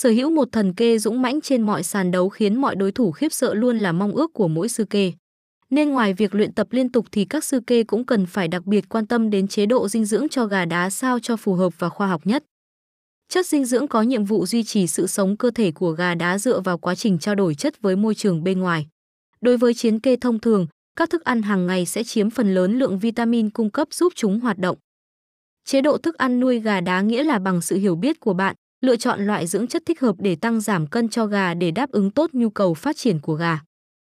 Sở hữu một thần kê dũng mãnh trên mọi sàn đấu khiến mọi đối thủ khiếp sợ luôn là mong ước của mỗi sư kê. Nên ngoài việc luyện tập liên tục thì các sư kê cũng cần phải đặc biệt quan tâm đến chế độ dinh dưỡng cho gà đá sao cho phù hợp và khoa học nhất. Chất dinh dưỡng có nhiệm vụ duy trì sự sống cơ thể của gà đá dựa vào quá trình trao đổi chất với môi trường bên ngoài. Đối với chiến kê thông thường, các thức ăn hàng ngày sẽ chiếm phần lớn lượng vitamin cung cấp giúp chúng hoạt động. Chế độ thức ăn nuôi gà đá nghĩa là bằng sự hiểu biết của bạn, lựa chọn loại dưỡng chất thích hợp để tăng giảm cân cho gà để đáp ứng tốt nhu cầu phát triển của gà.